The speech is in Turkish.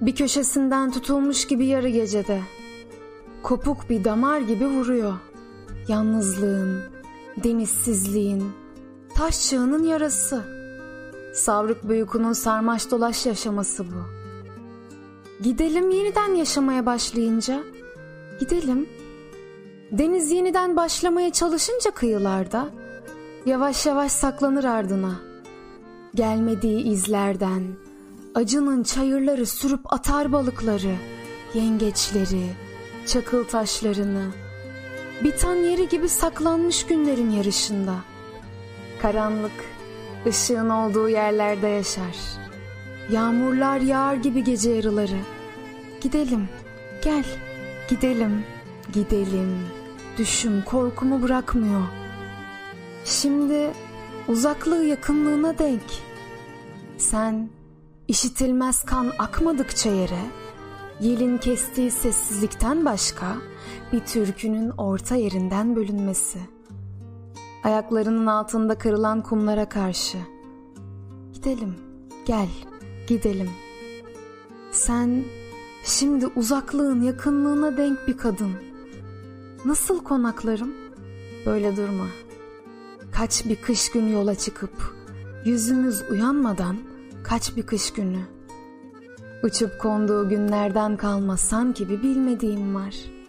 Bir köşesinden tutulmuş gibi yarı gecede. Kopuk bir damar gibi vuruyor. Yalnızlığın, denizsizliğin, taş çağının yarası. Savruk büyükunun sarmaş dolaş yaşaması bu. Gidelim yeniden yaşamaya başlayınca. Gidelim. Deniz yeniden başlamaya çalışınca kıyılarda yavaş yavaş saklanır ardına. Gelmediği izlerden acının çayırları sürüp atar balıkları, yengeçleri, çakıl taşlarını. Biten yeri gibi saklanmış günlerin yarışında. Karanlık, ışığın olduğu yerlerde yaşar. Yağmurlar yağar gibi gece yarıları. Gidelim, gel, gidelim, gidelim. Düşüm korkumu bırakmıyor. Şimdi uzaklığı yakınlığına denk. Sen işitilmez kan akmadıkça yere, yelin kestiği sessizlikten başka bir türkünün orta yerinden bölünmesi. Ayaklarının altında kırılan kumlara karşı. Gidelim, gel, gidelim. Sen şimdi uzaklığın yakınlığına denk bir kadın. Nasıl konaklarım? Böyle durma. Kaç bir kış günü yola çıkıp yüzümüz uyanmadan kaç bir kış günü. Uçup konduğu günlerden kalma sanki bir bilmediğim var.''